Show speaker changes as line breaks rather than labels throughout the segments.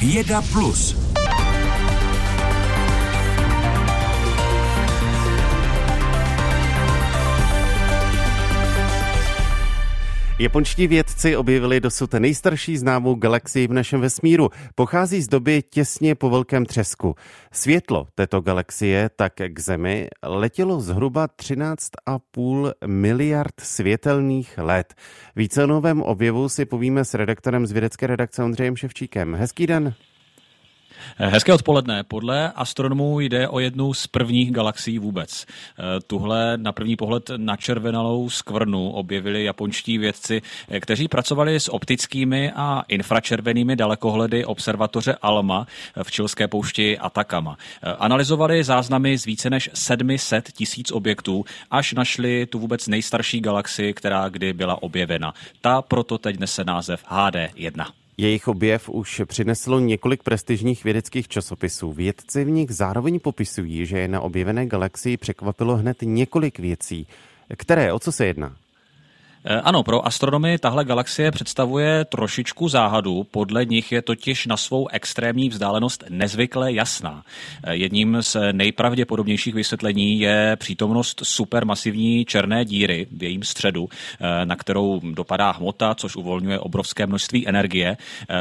Věda Plus.
Japonští vědci objevili dosud nejstarší známou galaxii v našem vesmíru. Pochází z doby těsně po velkém třesku. Světlo této galaxie tak k Zemi letělo zhruba 13,5 miliard světelných let. Více o novém objevu si povíme s redaktorem z vědecké redakce Ondřejem Ševčíkem. Hezký den.
Hezké odpoledne. Podle astronomů jde o jednu z prvních galaxií vůbec. Tuhle na první pohled načervenalou skvrnu objevili japonští vědci, kteří pracovali s optickými a infračervenými dalekohledy observatoře ALMA v čilské poušti Atakama. Analyzovali záznamy z více než 700 tisíc objektů, až našli tu vůbec nejstarší galaxii, která kdy byla objevena. Ta proto teď nese název HD1.
Jejich objev už přineslo několik prestižních vědeckých časopisů. Vědci v nich zároveň popisují, že je na objevené galaxii překvapilo hned několik věcí. Které, o co se jedná?
Eh, ano, pro astronomy tahle galaxie představuje trošičku záhadu, podle nich je totiž na svou extrémní vzdálenost nezvykle jasná. Eh, jedním z nejpravděpodobnějších vysvětlení je přítomnost supermasivní černé díry v jejím středu, eh, na kterou dopadá hmota, což uvolňuje obrovské množství energie.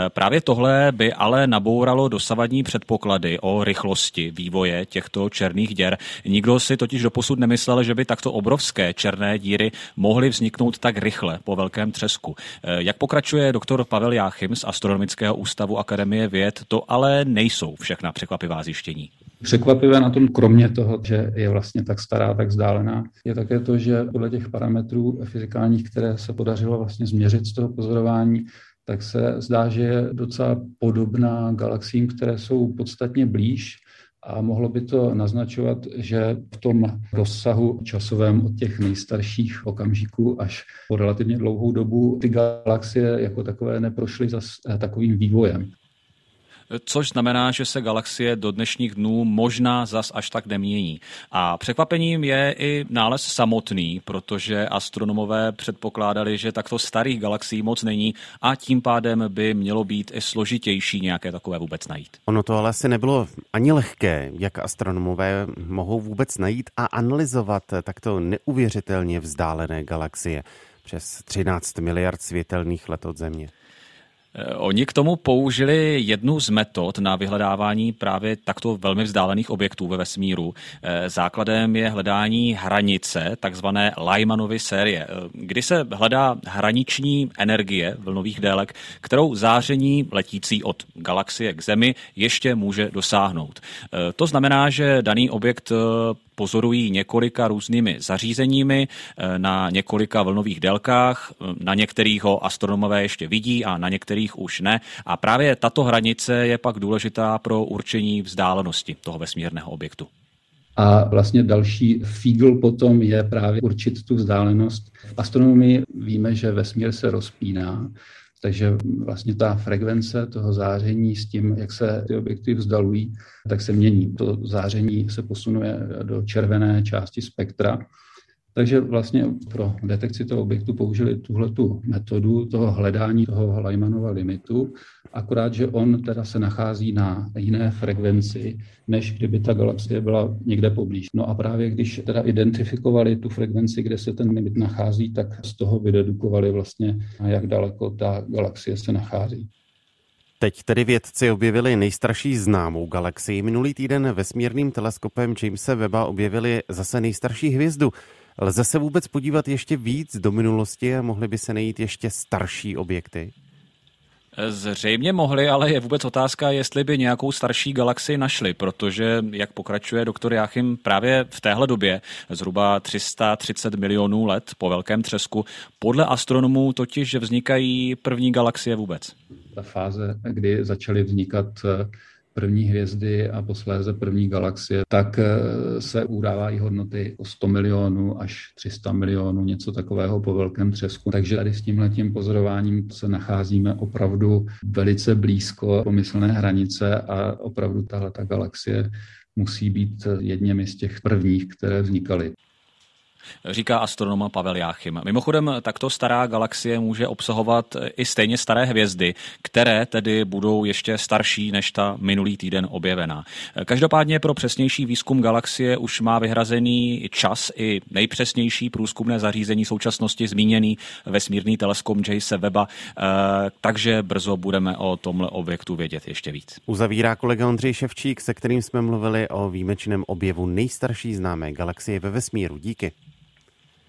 Právě tohle by ale nabouralo dosavadní předpoklady o rychlosti vývoje těchto černých děr. Nikdo si totiž doposud nemyslel, že by takto obrovské černé díry mohly vzniknout tak tak rychle po velkém třesku. Eh, jak pokračuje doktor Pavel Jáchym z Astronomického ústavu Akademie věd, to ale nejsou všechna překvapivá zjištění.
Překvapivé na tom, kromě toho, že je vlastně tak stará, tak vzdálená, je také to, že podle těch parametrů fyzikálních, které se podařilo vlastně změřit z toho pozorování, tak se zdá, že je docela podobná galaxiím, které jsou podstatně blíž a mohlo by to naznačovat, že v tom rozsahu časovém od těch nejstarších okamžiků až po relativně dlouhou dobu ty galaxie jako takové neprošly za takovým vývojem
což znamená, že se galaxie do dnešních dnů možná zas až tak nemění. A překvapením je i nález samotný, protože astronomové předpokládali, že takto starých galaxií moc není a tím pádem by mělo být i složitější nějaké takové vůbec najít.
Ono to ale asi nebylo ani lehké, jak astronomové mohou vůbec najít a analyzovat takto neuvěřitelně vzdálené galaxie přes 13 miliard světelných let od Země.
Eh, oni k tomu použili jednu z metod na vyhledávání právě takto velmi vzdálených objektů ve vesmíru. Eh, základem je hledání hranice, takzvané Lymanovy série, eh, kdy se hledá hraniční energie vlnových délek, kterou záření letící od galaxie k Zemi ještě může dosáhnout. To znamená, že daný objekt pozorují několika různými zařízeními eh, na několika vlnových délkách. Na některých ho astronomové ještě vidí a na některých už ne. A právě tato hranice je pak důležitá pro určení vzdálenosti toho vesmírného objektu.
A vlastně další fígl potom je právě určit tu vzdálenost. V astronomii víme, že vesmír se rozpíná, takže vlastně ta frekvence toho záření s tím, jak se ty objekty vzdalují, tak se mění. To záření se posunuje do červené části spektra takže vlastně pro detekci toho objektu použili tuhle tu metodu toho hledání toho Lymanova limitu, akorát, že on teda se nachází na jiné frekvenci, než kdyby ta galaxie byla někde poblíž. No a právě když teda identifikovali tu frekvenci, kde se ten limit nachází, tak z toho vydedukovali vlastně, jak daleko ta galaxie se nachází.
Teď tedy vědci objevili nejstarší známou galaxii. Minulý týden vesmírným teleskopem Jamesa Webba objevili zase nejstarší hvězdu. Lze se vůbec podívat ještě víc do minulosti a mohly by se nejít ještě starší objekty?
Zřejmě mohli, ale je vůbec otázka, jestli by nějakou starší galaxii našli, protože, jak pokračuje doktor Jáchym, právě v téhle době, zhruba 330 milionů let po velkém třesku, podle astronomů totiž vznikají první galaxie vůbec.
Ta fáze, kdy začaly vznikat první hvězdy a posléze první galaxie, tak eh, se udávají hodnoty o 100 milionů až 300 milionů, něco takového po velkém třesku. Takže tady s tímhletím pozorováním se nacházíme opravdu velice blízko pomyslné hranice a opravdu tahle ta galaxie musí být jedněmi z těch prvních, které vznikaly.
Říká astronoma Pavel Jáchym. Mimochodem, takto stará galaxie může obsahovat i stejně staré hvězdy, které tedy budou ještě starší než ta minulý týden objevená. Každopádně pro přesnější výzkum galaxie už má vyhrazený čas i nejpřesnější průzkumné zařízení současnosti zmíněný vesmírný teleskop Jace Weba, eh, takže brzo budeme o tomhle objektu vědět ještě víc.
Uzavírá kolega Ondřej Ševčík, se kterým jsme mluvili o výjimečném objevu nejstarší známé galaxie ve vesmíru. Díky.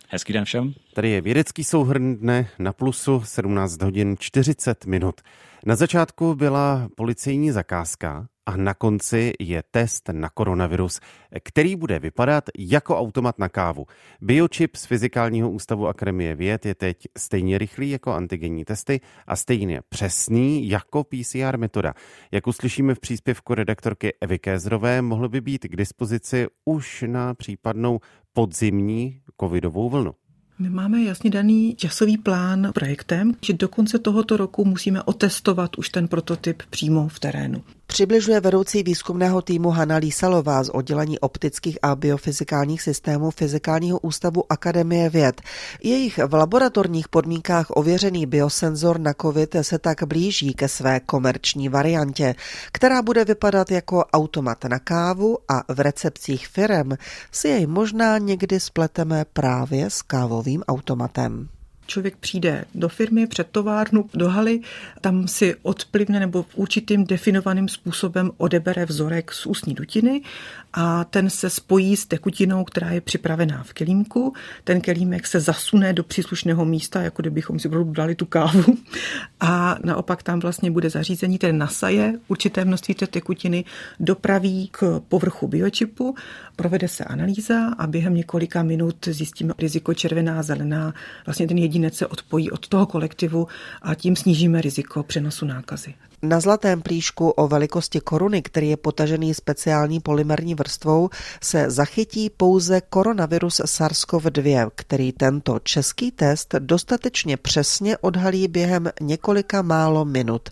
Hezký den všem.
Tady je vědecký souhrn dne na plusu 17 hodin 40 minut. Na začátku byla policejní zakázka a na konci je test na koronavirus, který bude vypadat jako automat na kávu. Biochip z Fyzikálního ústavu Akademie věd je teď stejně rychlý jako antigenní testy a stejně přesný jako PCR metoda. Jak uslyšíme v příspěvku redaktorky Evy Kézrové, mohl by být k dispozici už na případnou podzimní covidovou vlnu.
My máme jasně daný časový plán projektem, že do konce tohoto roku musíme otestovat už ten prototyp přímo v terénu.
Přibližuje vedoucí výzkumného týmu Hanna Lísalová z oddělení optických a biofyzikálních systémů Fyzikálního ústavu Akademie věd. Jejich v laboratorních podmínkách ověřený biosenzor na COVID se tak blíží ke své komerční variantě, která bude vypadat jako automat na kávu a v recepcích firem si jej možná někdy spleteme právě s kávovým automatem.
Člověk přijde do firmy, před továrnu, do haly, tam si odplivne nebo v určitým definovaným způsobem odebere vzorek z ústní dutiny a ten se spojí s tekutinou, která je připravená v kelímku. Ten kelímek se zasune do příslušného místa, jako kdybychom si dali tu kávu. A naopak tam vlastně bude zařízení, které nasaje určité množství té tekutiny, dopraví k povrchu biočipu, provede se analýza a během několika minut zjistíme riziko červená, zelená. Vlastně ten jedinec se odpojí od toho kolektivu a tím snížíme riziko přenosu nákazy.
Na zlatém plíšku o velikosti koruny, který je potažený speciální polymerní vrstvou, se zachytí pouze koronavirus SARS-CoV-2, který tento český test dostatečně přesně odhalí během několika málo minut.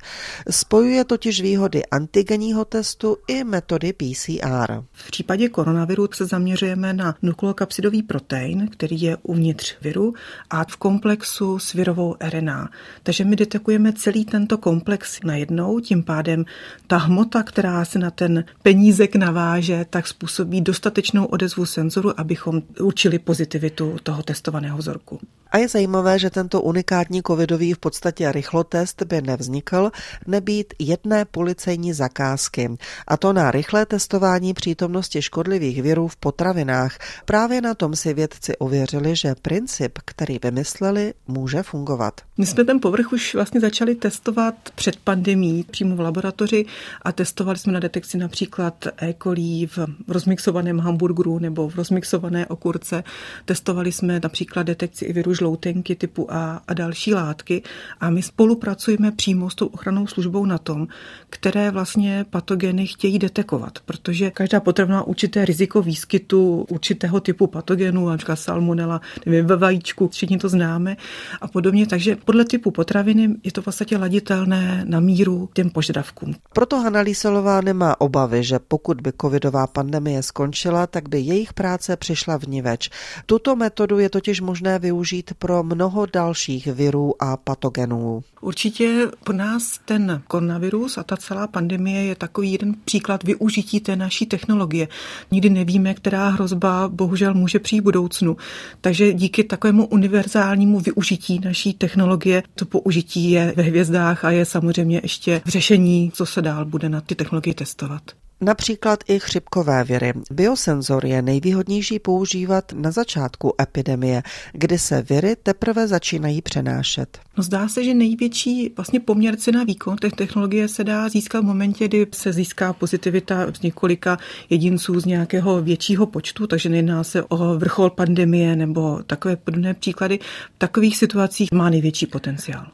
Spojuje totiž výhody antigenního testu i metody PCR.
V případě koronaviru se zaměřujeme na nukleokapsidový protein, který je uvnitř viru a v komplexu s virovou RNA. Takže my detekujeme celý tento komplex na jedno jednou, tím pádem ta hmota, která se na ten penízek naváže, tak způsobí dostatečnou odezvu senzoru, abychom určili pozitivitu toho testovaného vzorku.
A je zajímavé, že tento unikátní covidový v podstatě rychlotest by nevznikl nebýt jedné policejní zakázky. A to na rychlé testování přítomnosti škodlivých virů v potravinách. Právě na tom si vědci ověřili, že princip, který vymysleli, může fungovat.
My jsme ten povrch už vlastně začali testovat před pandemí přímo v laboratoři a testovali jsme na detekci například E. coli v rozmixovaném hamburgeru nebo v rozmixované okurce. Testovali jsme například detekci i viru žloutenky typu A a další látky a my spolupracujeme přímo s tou ochranou službou na tom, které vlastně patogeny chtějí detekovat, protože každá potravina určité riziko výskytu určitého typu patogenů, například salmonella, nevím, ve vajíčku, všichni to známe a podobně, takže podle typu potraviny je to v podstatě laditelné na míru těm požadavkům.
Proto Hanna Líselová nemá obavy, že pokud by covidová pandemie skončila, tak by jejich práce přišla v niveč. Tuto metodu je totiž možné využít pro mnoho dalších virů a patogenů.
Určitě pro nás ten koronavirus a ta celá pandemie je takový jeden příklad využití té naší technologie. Nikdy nevíme, která hrozba bohužel může přijít v budoucnu. Takže díky takovému univerzálnímu využití naší technologie, to použití je ve hvězdách a je samozřejmě ještě v řešení, co se dál bude na ty technologie testovat.
Například i chřipkové viry. Biosenzor je nejvýhodnější používat na začátku epidemie, kdy se viry teprve začínají přenášet.
No zdá se, že největší vlastně poměr cena výkon té technologie se dá získat v momentě, kdy se získá pozitivita z několika jedinců z nějakého většího počtu, takže nejedná se o vrchol pandemie nebo takové podobné příklady. V takových situacích má největší potenciál.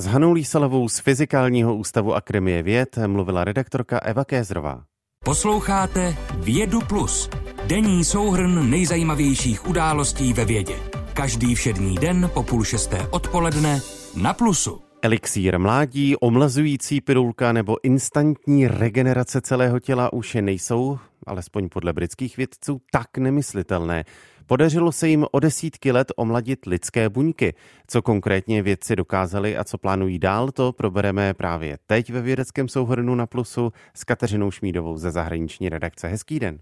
S Hanou Lísalovou z Fyzikálního ústavu Akademie věd mluvila redaktorka Eva Kézrová.
Posloucháte Vědu Plus, denní souhrn nejzajímavějších událostí ve vědě. Každý všední den po půl šesté odpoledne na Plusu.
Elixír mládí, omlazující pilulka nebo instantní regenerace celého těla už nejsou, alespoň podle britských vědců, tak nemyslitelné. Podařilo se jim o desítky let omladit lidské buňky. Co konkrétně vědci dokázali a co plánují dál, to probereme právě teď ve vědeckém souhrnu na Plusu s Kateřinou Šmídovou ze zahraniční redakce. Hezký den.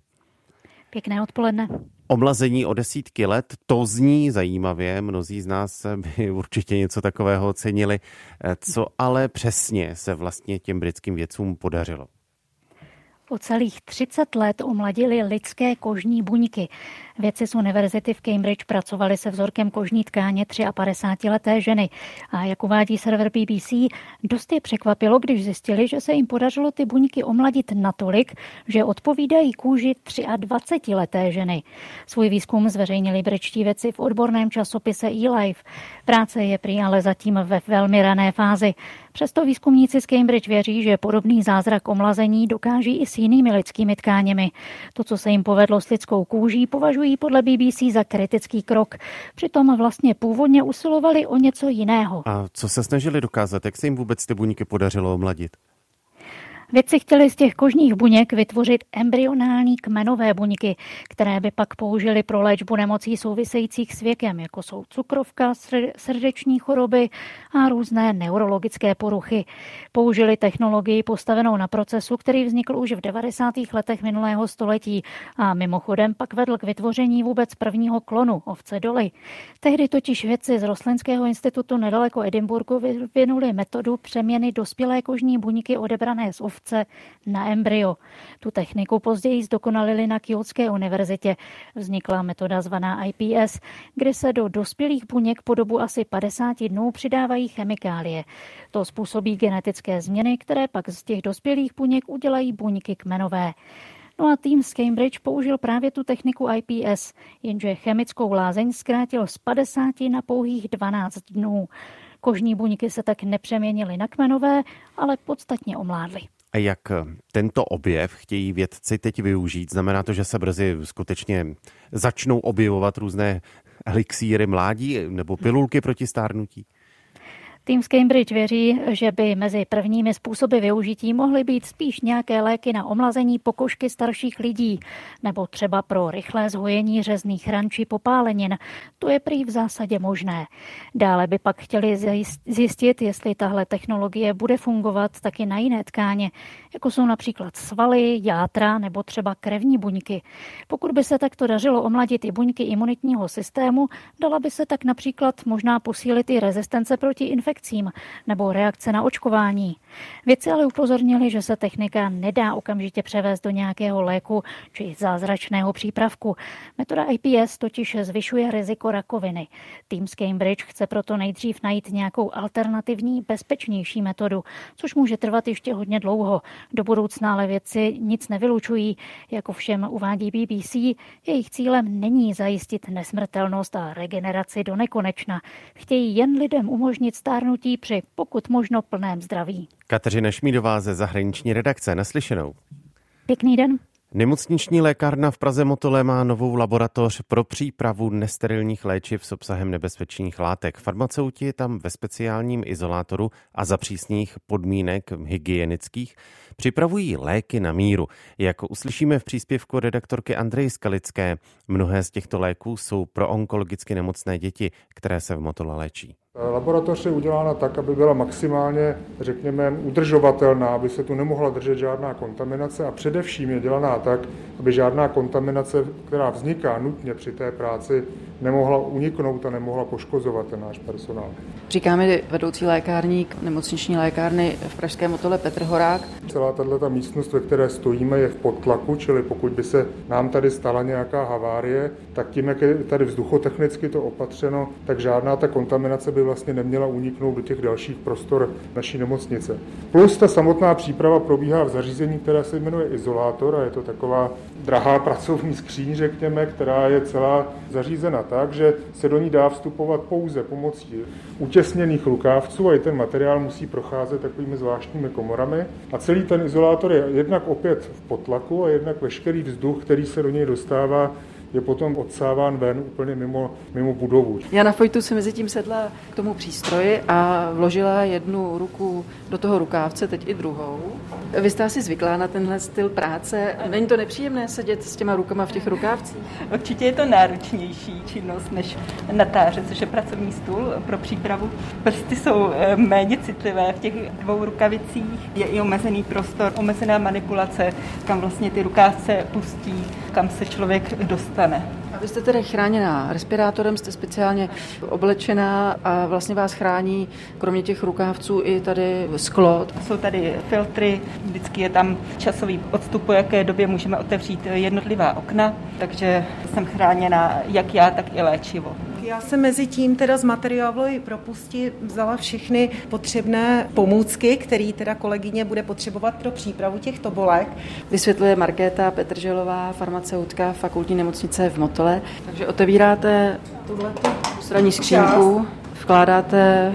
Pěkné odpoledne.
Omlazení o desítky let, to zní zajímavě, mnozí z nás by určitě něco takového ocenili. Co ale přesně se vlastně těm britským vědcům podařilo?
Po celých 30 let omladili lidské kožní buňky. Vědci z univerzity v Cambridge pracovali se vzorkem kožní tkáně 53-leté ženy. A jak uvádí server BBC, dost je překvapilo, když zjistili, že se jim podařilo ty buňky omladit natolik, že odpovídají kůži 23-leté ženy. Svůj výzkum zveřejnili britští vědci v odborném časopise eLife. Práce je prý ale zatím ve velmi rané fázi. Přesto výzkumníci z Cambridge věří, že podobný zázrak omlazení dokáží i s jinými lidskými tkáněmi. To, co se jim povedlo s lidskou kůží, považují podle BBC za kritický krok. Přitom vlastně původně usilovali o něco jiného.
A co se snažili dokázat? Jak se jim vůbec ty buňky podařilo omladit?
Vědci chtěli z těch kožních buněk vytvořit embryonální kmenové buňky, které by pak použili pro léčbu nemocí souvisejících s věkem, jako jsou cukrovka, srdeční choroby a různé neurologické poruchy. Použili technologii postavenou na procesu, který vznikl už v 90. letech minulého století a mimochodem pak vedl k vytvoření vůbec prvního klonu ovce doly. Tehdy totiž vědci z Rostlinského institutu nedaleko Edinburgu vyvinuli metodu přeměny dospělé kožní buňky odebrané z ovce ovce na embryo. Tu techniku později zdokonalili na Kyotské univerzitě. Vznikla metoda zvaná IPS, kdy se do dospělých buněk po dobu asi 50 dnů přidávají chemikálie. To způsobí genetické změny, které pak z těch dospělých buněk udělají buňky kmenové. No a tým z Cambridge použil právě tu techniku IPS, jenže chemickou lázeň zkrátil z 50 na pouhých 12 dnů. Kožní buňky se tak nepřeměnily na kmenové, ale podstatně omládly.
A jak tento objev chtějí vědci teď využít? Znamená to, že se brzy skutečně začnou objevovat různé elixíry mládí nebo pilulky proti stárnutí?
Tým z Cambridge věří, že by mezi prvními způsoby využití mohly být spíš nějaké léky na omlazení pokožky starších lidí, nebo třeba pro rychlé zhojení řezných ran či popálenin. To je prý v zásadě možné. Dále by pak chtěli zjistit, jestli tahle technologie bude fungovat taky na jiné tkáně, jako jsou například svaly, játra nebo třeba krevní buňky. Pokud by se takto dařilo omladit i buňky imunitního systému, dala by se tak například možná posílit i rezistence proti infekcím infekcím nebo reakce na očkování. Vědci ale upozornili, že se technika nedá okamžitě převést do nějakého léku či zázračného přípravku. Metoda IPS totiž zvyšuje riziko rakoviny. Tým z Cambridge chce proto nejdřív najít nějakou alternativní, bezpečnější metodu, což může trvat ještě hodně dlouho. Do budoucna ale vědci nic nevylučují. Jako všem uvádí BBC, jejich cílem není zajistit nesmrtelnost a regeneraci do nekonečna. Chtějí jen lidem umožnit stárnutí stárnutí při pokud možno plném zdraví.
Kateřina Šmídová ze zahraniční redakce. Naslyšenou.
Pěkný den.
Nemocniční lékárna v Praze Motole má novou laboratoř pro přípravu nesterilních léčiv s obsahem nebezpečných látek. Farmaceuti tam ve speciálním izolátoru a za přísných podmínek hygienických připravují léky na míru. Jak uslyšíme v příspěvku redaktorky Andreji Skalické, mnohé z těchto léků jsou pro onkologicky nemocné děti, které se v Motole léčí.
Laboratoř je udělána tak, aby byla maximálně, řekněme, udržovatelná, aby se tu nemohla držet žádná kontaminace a především je dělaná tak, aby žádná kontaminace, která vzniká nutně při té práci, nemohla uniknout a nemohla poškozovat ten náš personál.
Říkáme vedoucí lékárník nemocniční lékárny v Pražském motole Petr Horák.
Celá tato místnost, ve které stojíme, je v podtlaku, čili pokud by se nám tady stala nějaká havárie, tak tím, jak je tady vzduchotechnicky to opatřeno, tak žádná ta kontaminace by vlastně neměla uniknout do těch dalších prostor naší nemocnice. Plus ta samotná příprava probíhá v zařízení, které se jmenuje izolátor a je to taková drahá pracovní skříň, řekněme, která je celá zařízena tak, že se do ní dá vstupovat pouze pomocí utěsněných rukávců a i ten materiál musí procházet takovými zvláštními komorami. A celý ten izolátor je jednak opět v potlaku a jednak veškerý vzduch, který se do něj dostává, je potom odsáván ven úplně mimo, mimo budovu.
Jana Fojtu se mezi tím sedla k tomu přístroji a vložila jednu ruku do toho rukávce, teď i druhou. Vy jste asi zvyklá na tenhle styl práce. Není to nepříjemné sedět s těma rukama v těch rukávcích?
Určitě je to náročnější činnost než natáře, což je pracovní stůl pro přípravu. Prsty jsou eh, méně citlivé v těch dvou rukavicích. Je i omezený prostor, omezená manipulace, kam vlastně ty rukávce pustí, kam se člověk dostane.
A vy jste tedy chráněná respirátorem, jste speciálně oblečená a vlastně vás chrání kromě těch rukávců i tady sklo.
Jsou tady filtry, vždycky je tam časový odstup, po jaké době můžeme otevřít jednotlivá okna, takže jsem chráněna jak já, tak i léčivo.
Já jsem mezi tím teda z materiálové propusti vzala všechny potřebné pomůcky, které teda kolegyně bude potřebovat pro přípravu těch tobolek.
Vysvětluje Markéta Petrželová, farmaceutka fakultní nemocnice v Motole. Takže otevíráte tuhletu straní skřínku, vkládáte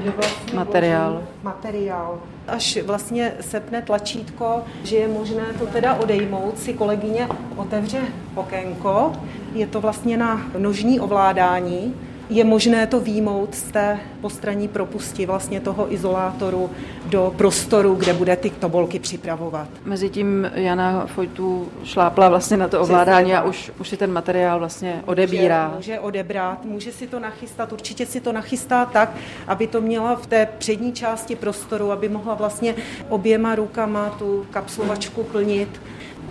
materiál.
Materiál. Až vlastně sepne tlačítko, že je možné to teda odejmout, si kolegyně otevře okénko. Je to vlastně na nožní ovládání je možné to výmout z té postranní propusti vlastně toho izolátoru do prostoru, kde bude ty tobolky připravovat.
Mezitím Jana Fojtu šlápla vlastně na to ovládání a už, už si ten materiál vlastně odebírá.
Může, může odebrat, může si to nachystat, určitě si to nachystá tak, aby to měla v té přední části prostoru, aby mohla vlastně oběma rukama tu kapslovačku plnit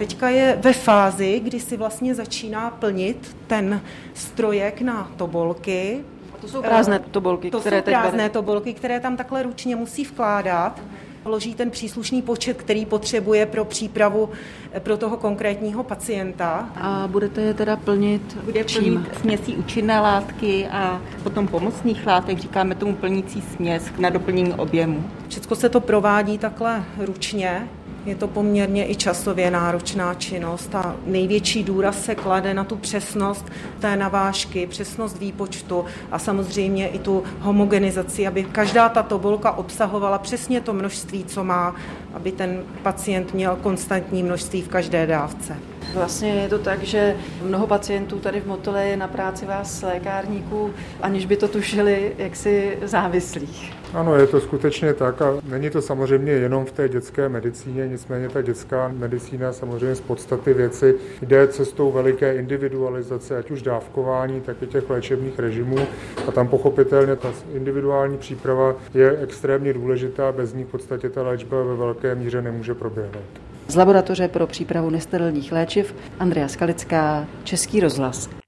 teďka je ve fázi, kdy si vlastně začíná plnit ten strojek na tobolky.
To jsou prázdné tobolky,
to
které
jsou prázdné bere. tobolky, které tam takhle ručně musí vkládat. Vloží ten příslušný počet, který potřebuje pro přípravu eh, pro toho konkrétního pacienta.
A budete je teda plnit
Bude
čím?
plnit směsí účinné látky a potom pomocných látek, říkáme tomu plnící směs na doplnění objemu.
Všechno se to provádí takhle ručně, je to poměrně i časově náročná činnost a největší důraz se klade na tu přesnost té navážky, přesnost výpočtu a samozřejmě i tu homogenizaci, aby každá ta tobolka obsahovala přesně to množství, co má, aby ten pacient měl konstantní množství v každé dávce.
Vlastně je to tak, že mnoho pacientů tady v Motole je na práci vás lékárníků, aniž by to tušili, jak si závislých.
Ano, je to skutečně tak a není to samozřejmě jenom v té dětské medicíně, nicméně ta dětská medicína samozřejmě z podstaty věci jde cestou veliké individualizace, ať už dávkování, tak i těch léčebných režimů a tam pochopitelně ta individuální příprava je extrémně důležitá, bez ní v podstatě ta léčba ve velké míře nemůže proběhnout.
Z laboratoře pro přípravu nesterilních léčiv Andrea Skalická, Český rozhlas.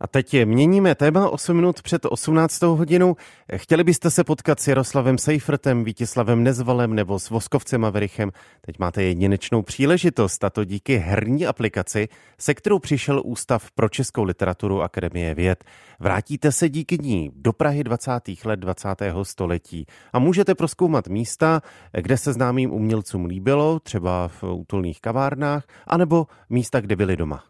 A teď měníme téma 8 minut před 18. hodinou. Chtěli byste se potkat s Jaroslavem Seifertem, Vítislavem Nezvalem nebo s Voskovcem Averichem? Teď máte jedinečnou příležitost, a to díky herní aplikaci, se kterou přišel Ústav pro českou literaturu Akademie věd. Vrátíte se díky ní do Prahy 20. let 20. století a můžete proskoumat místa, kde se známým umělcům líbilo, třeba v útulných kavárnách, anebo místa, kde byli doma.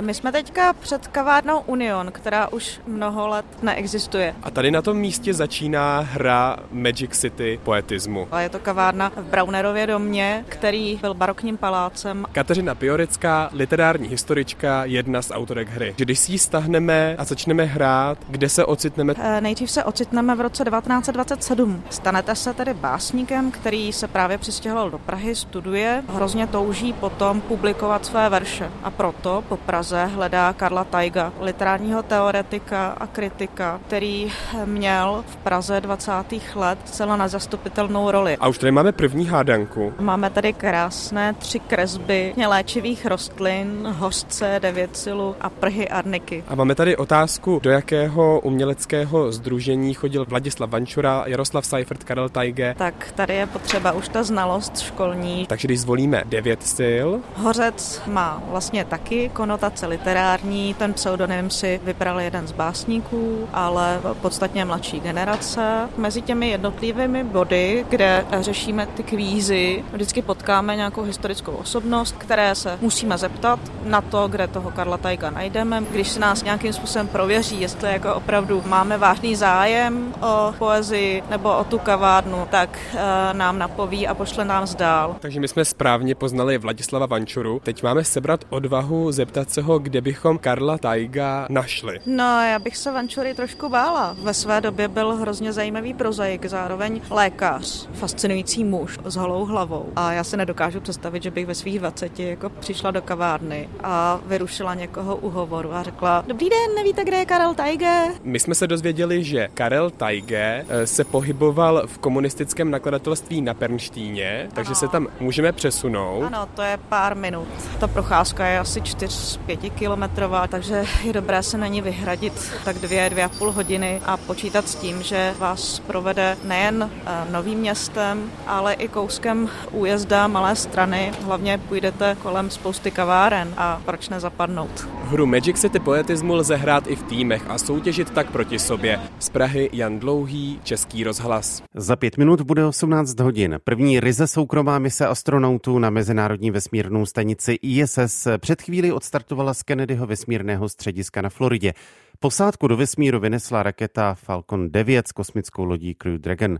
My jsme teďka před kavárnou Union, která už mnoho let neexistuje.
A tady na tom místě začíná hra Magic City poetismu.
A je to kavárna v Braunerově domě, který byl barokním palácem.
Kateřina Piorecká, literární historička, jedna z autorek hry. Když si ji stahneme a začneme hrát, kde se ocitneme?
E, nejdřív se ocitneme v roce 1927. Stanete se tedy básníkem, který se právě přistěhoval do Prahy, studuje, hrozně touží potom publikovat své verše. A proto po Praze hledá Karla Tajga, literárního teoretika a kritika, který měl v Praze 20. let celá nezastupitelnou roli.
A už tady máme první hádanku.
Máme tady krásné tři kresby léčivých rostlin, hořce, devěcilu a prhy arniky.
A máme tady otázku, do jakého uměleckého združení chodil Vladislav Vančura, Jaroslav Seifert, Karel Tajge.
Tak tady je potřeba už ta znalost školní.
Takže když zvolíme devět sil.
Hořec má vlastně taky konotaci konotace literární. Ten pseudonym si vybral jeden z básníků, ale podstatně mladší generace. Mezi těmi jednotlivými body, kde řešíme ty kvízy, vždycky potkáme nějakou historickou osobnost, které se musíme zeptat na to, kde toho Karla Tajka najdeme. Když se nás nějakým způsobem prověří, jestli jako opravdu máme vážný zájem o poezii nebo o tu kavárnu, tak e, nám napoví a pošle nám zdál.
Takže my jsme správně poznali Vladislava Vančuru. Teď máme sebrat odvahu zeptat něčeho, kde bychom Karla Taiga našli?
No, já bych se Vančury trošku bála. Ve své době byl hrozně zajímavý prozaik, zároveň lékař, fascinující muž s holou hlavou. A já se nedokážu představit, že bych ve svých 20 jako přišla do kavárny a vyrušila někoho u hovoru a řekla, dobrý den, nevíte, kde je Karel Taige?
My jsme se dozvěděli, že Karel Taige eh, se pohyboval v komunistickém nakladatelství na Pernštíně, takže se tam můžeme přesunout.
Ano, to je pár minut. Ta procházka je asi 4-5 kilometrová, takže je dobré se na ní vyhradit tak dvě, dvě a půl hodiny a počítat s tím, že vás provede nejen eh, novým městem, ale i kouskem újezda Malé strany. Hlavně půjdete kolem spousty kaváren a proč nezapadnout.
Hru Magic City Poetismu lze hrát i v týmech a soutěžit tak proti sobě. Z Prahy Jan Dlouhý, Český rozhlas.
Za pět minut bude 18 hodin. První ryze soukromá mise astronautů na Mezinárodní vesmírnou stanici ISS před chvíli odstartovala z Kennedyho vesmírného střediska na Floridě. Posádku do vesmíru vynesla raketa Falcon 9 s kosmickou lodí Crew Dragon.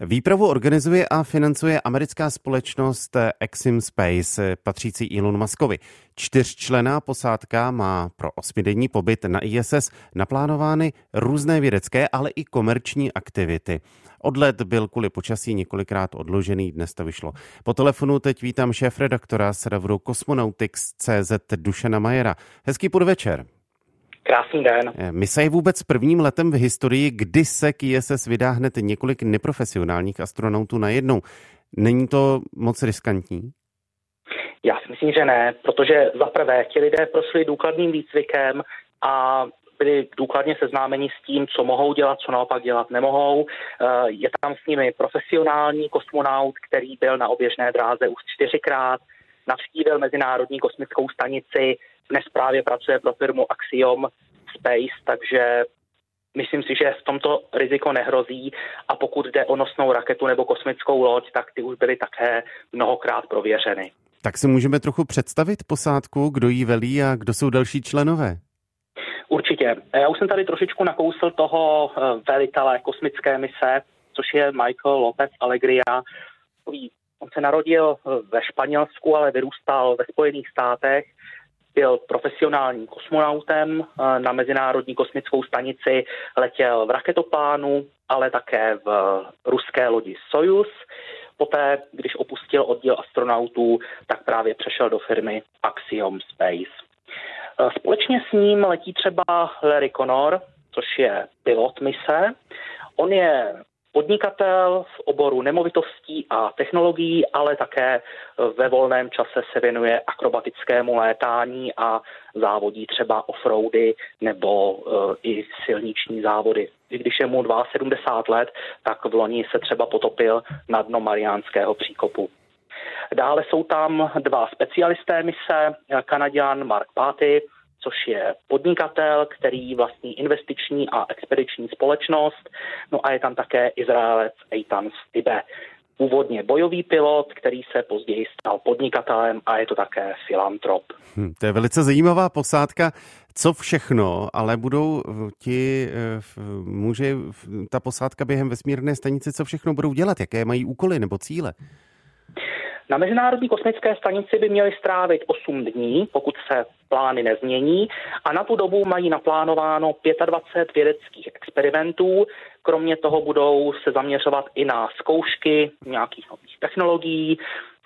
Výpravu organizuje a financuje americká společnost Exim Space, patřící Elon Muskovi. Čtyřčlená posádka má pro osmidenní pobyt na ISS naplánovány různé vědecké, ale i komerční aktivity. Odlet byl kvůli počasí několikrát odložený, dnes to vyšlo. Po telefonu teď vítám šéf-redaktora serveru Cosmonautics.cz Dušana Majera. Hezký podvečer.
Krásný den.
Eh, Mise je vůbec prvním letem v historii, kdy se k ISS vydá hned několik neprofesionálních astronautů najednou. Není to moc riskantní?
Já si myslím, že ne, protože za prvé ti lidé prošli důkladným výcvikem a byli důkladně seznámeni s tím, co mohou dělat, co naopak dělat nemohou. Eh, je tam s nimi profesionální kosmonaut, který byl na oběžné dráze už čtyřikrát, navštívil Mezinárodní kosmickou stanici, dnes právě pracuje pro firmu Axiom Space, takže myslím si, že v tomto riziko nehrozí a pokud jde o nosnou raketu nebo kosmickou loď, tak ty už byly také mnohokrát prověřeny.
Tak si můžeme trochu představit posádku, kdo jí velí a kdo jsou další členové?
Určitě. Já už jsem tady trošičku nakousl toho eh, velitele kosmické mise, což je Michael Lopez Alegria. On se narodil eh, ve Španělsku, ale vyrůstal ve Spojených státech byl profesionálním kosmonautem, eh, na Mezinárodní kosmickou stanici letěl v raketoplánu, ale také v ruské lodi Soyuz. Poté, když opustil oddíl astronautů, tak právě přešel do firmy Axiom Space. Eh, společně s ním letí třeba Larry Connor, což je pilot mise. On je podnikatel v oboru nemovitostí a technologií, ale také ve volném čase se věnuje akrobatickému létání a závodí třeba offroady nebo uh, i silniční závody. I když je mu 72 let, tak v loni se třeba potopil na dno Mariánského příkopu. Dále jsou tam dva specialisté mise, Kanaděn Mark Páty, což je podnikatel, který vlastní investiční a expediční společnost. No a je tam také Izraelec Eitan Stibe. Původně bojový pilot, který se později stal podnikatelem a je to také filantrop.
Hm, to je velice zajímavá posádka. Co všechno, ale budou ti eh, muži, ta posádka během vesmírné stanice, co všechno budou dělat? Jaké mají úkoly nebo cíle?
Na Mezinárodní kosmické stanici by měli strávit 8 dní, pokud se plány nezmění, a na tu dobu mají naplánováno 25 vědeckých experimentů. Kromě toho budou se zaměřovat i na zkoušky nějakých nových technologií,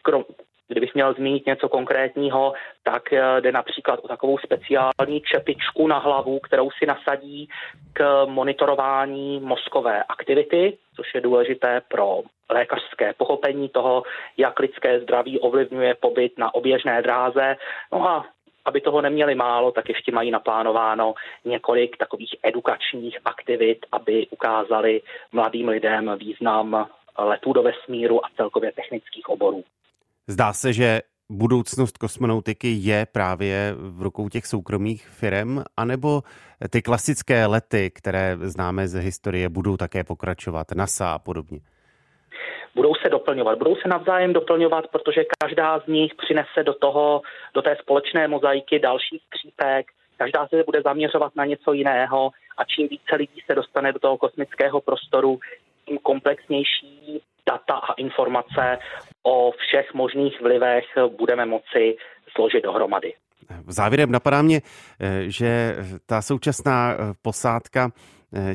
krom, Kdybych měl zmínit něco konkrétního, tak eh, jde například o takovou speciální čepičku na hlavu, kterou si nasadí k monitorování mozkové aktivity, což je důležité pro lékařské pochopení toho, jak lidské zdraví ovlivňuje pobyt na oběžné dráze. No a aby toho neměli málo, tak ještě mají naplánováno několik takových edukačních aktivit, aby ukázali mladým lidem význam letů do vesmíru a celkově technických oborů.
Zdá se, že budoucnost kosmonautiky je právě v rukou těch soukromých firm, anebo ty klasické lety, které známe ze historie, budou také pokračovat, NASA a podobně?
budou se doplňovat. Budou se navzájem doplňovat, protože každá z nich přinese do toho, do té společné mozaiky další střípek, každá se bude zaměřovat na něco jiného a čím více lidí se dostane do toho kosmického prostoru, tím komplexnější data a informace o všech možných vlivech budeme moci složit dohromady.
Závěrem napadá mě, že ta současná posádka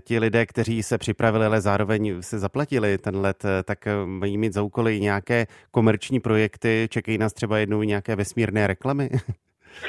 ti lidé, kteří se připravili, ale zároveň se zaplatili ten let, tak mají mít za úkoly nějaké komerční projekty, čekají nás třeba jednou nějaké vesmírné reklamy?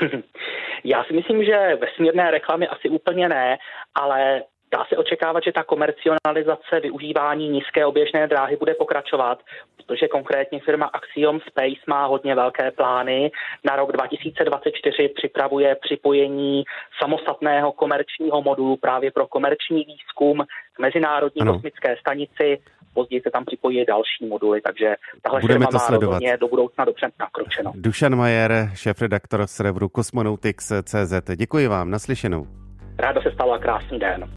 Já si myslím, že vesmírné reklamy asi úplně ne, ale Dá se očekávat, že ta komercionalizace využívání nízké oběžné dráhy bude pokračovat, protože konkrétně firma Axiom Space má hodně velké plány. Na rok 2024 připravuje připojení samostatného komerčního modulu právě pro komerční výzkum k Mezinárodní ano. kosmické stanici. Později se tam připojí další moduly, takže tahle
Budeme
firma
to sledovat.
má do budoucna dobře nakročeno.
Dušan Majer, šéf-redaktor Serveru Cosmonautics.cz. Děkuji vám, naslyšenou.
Ráda se stala krásný den.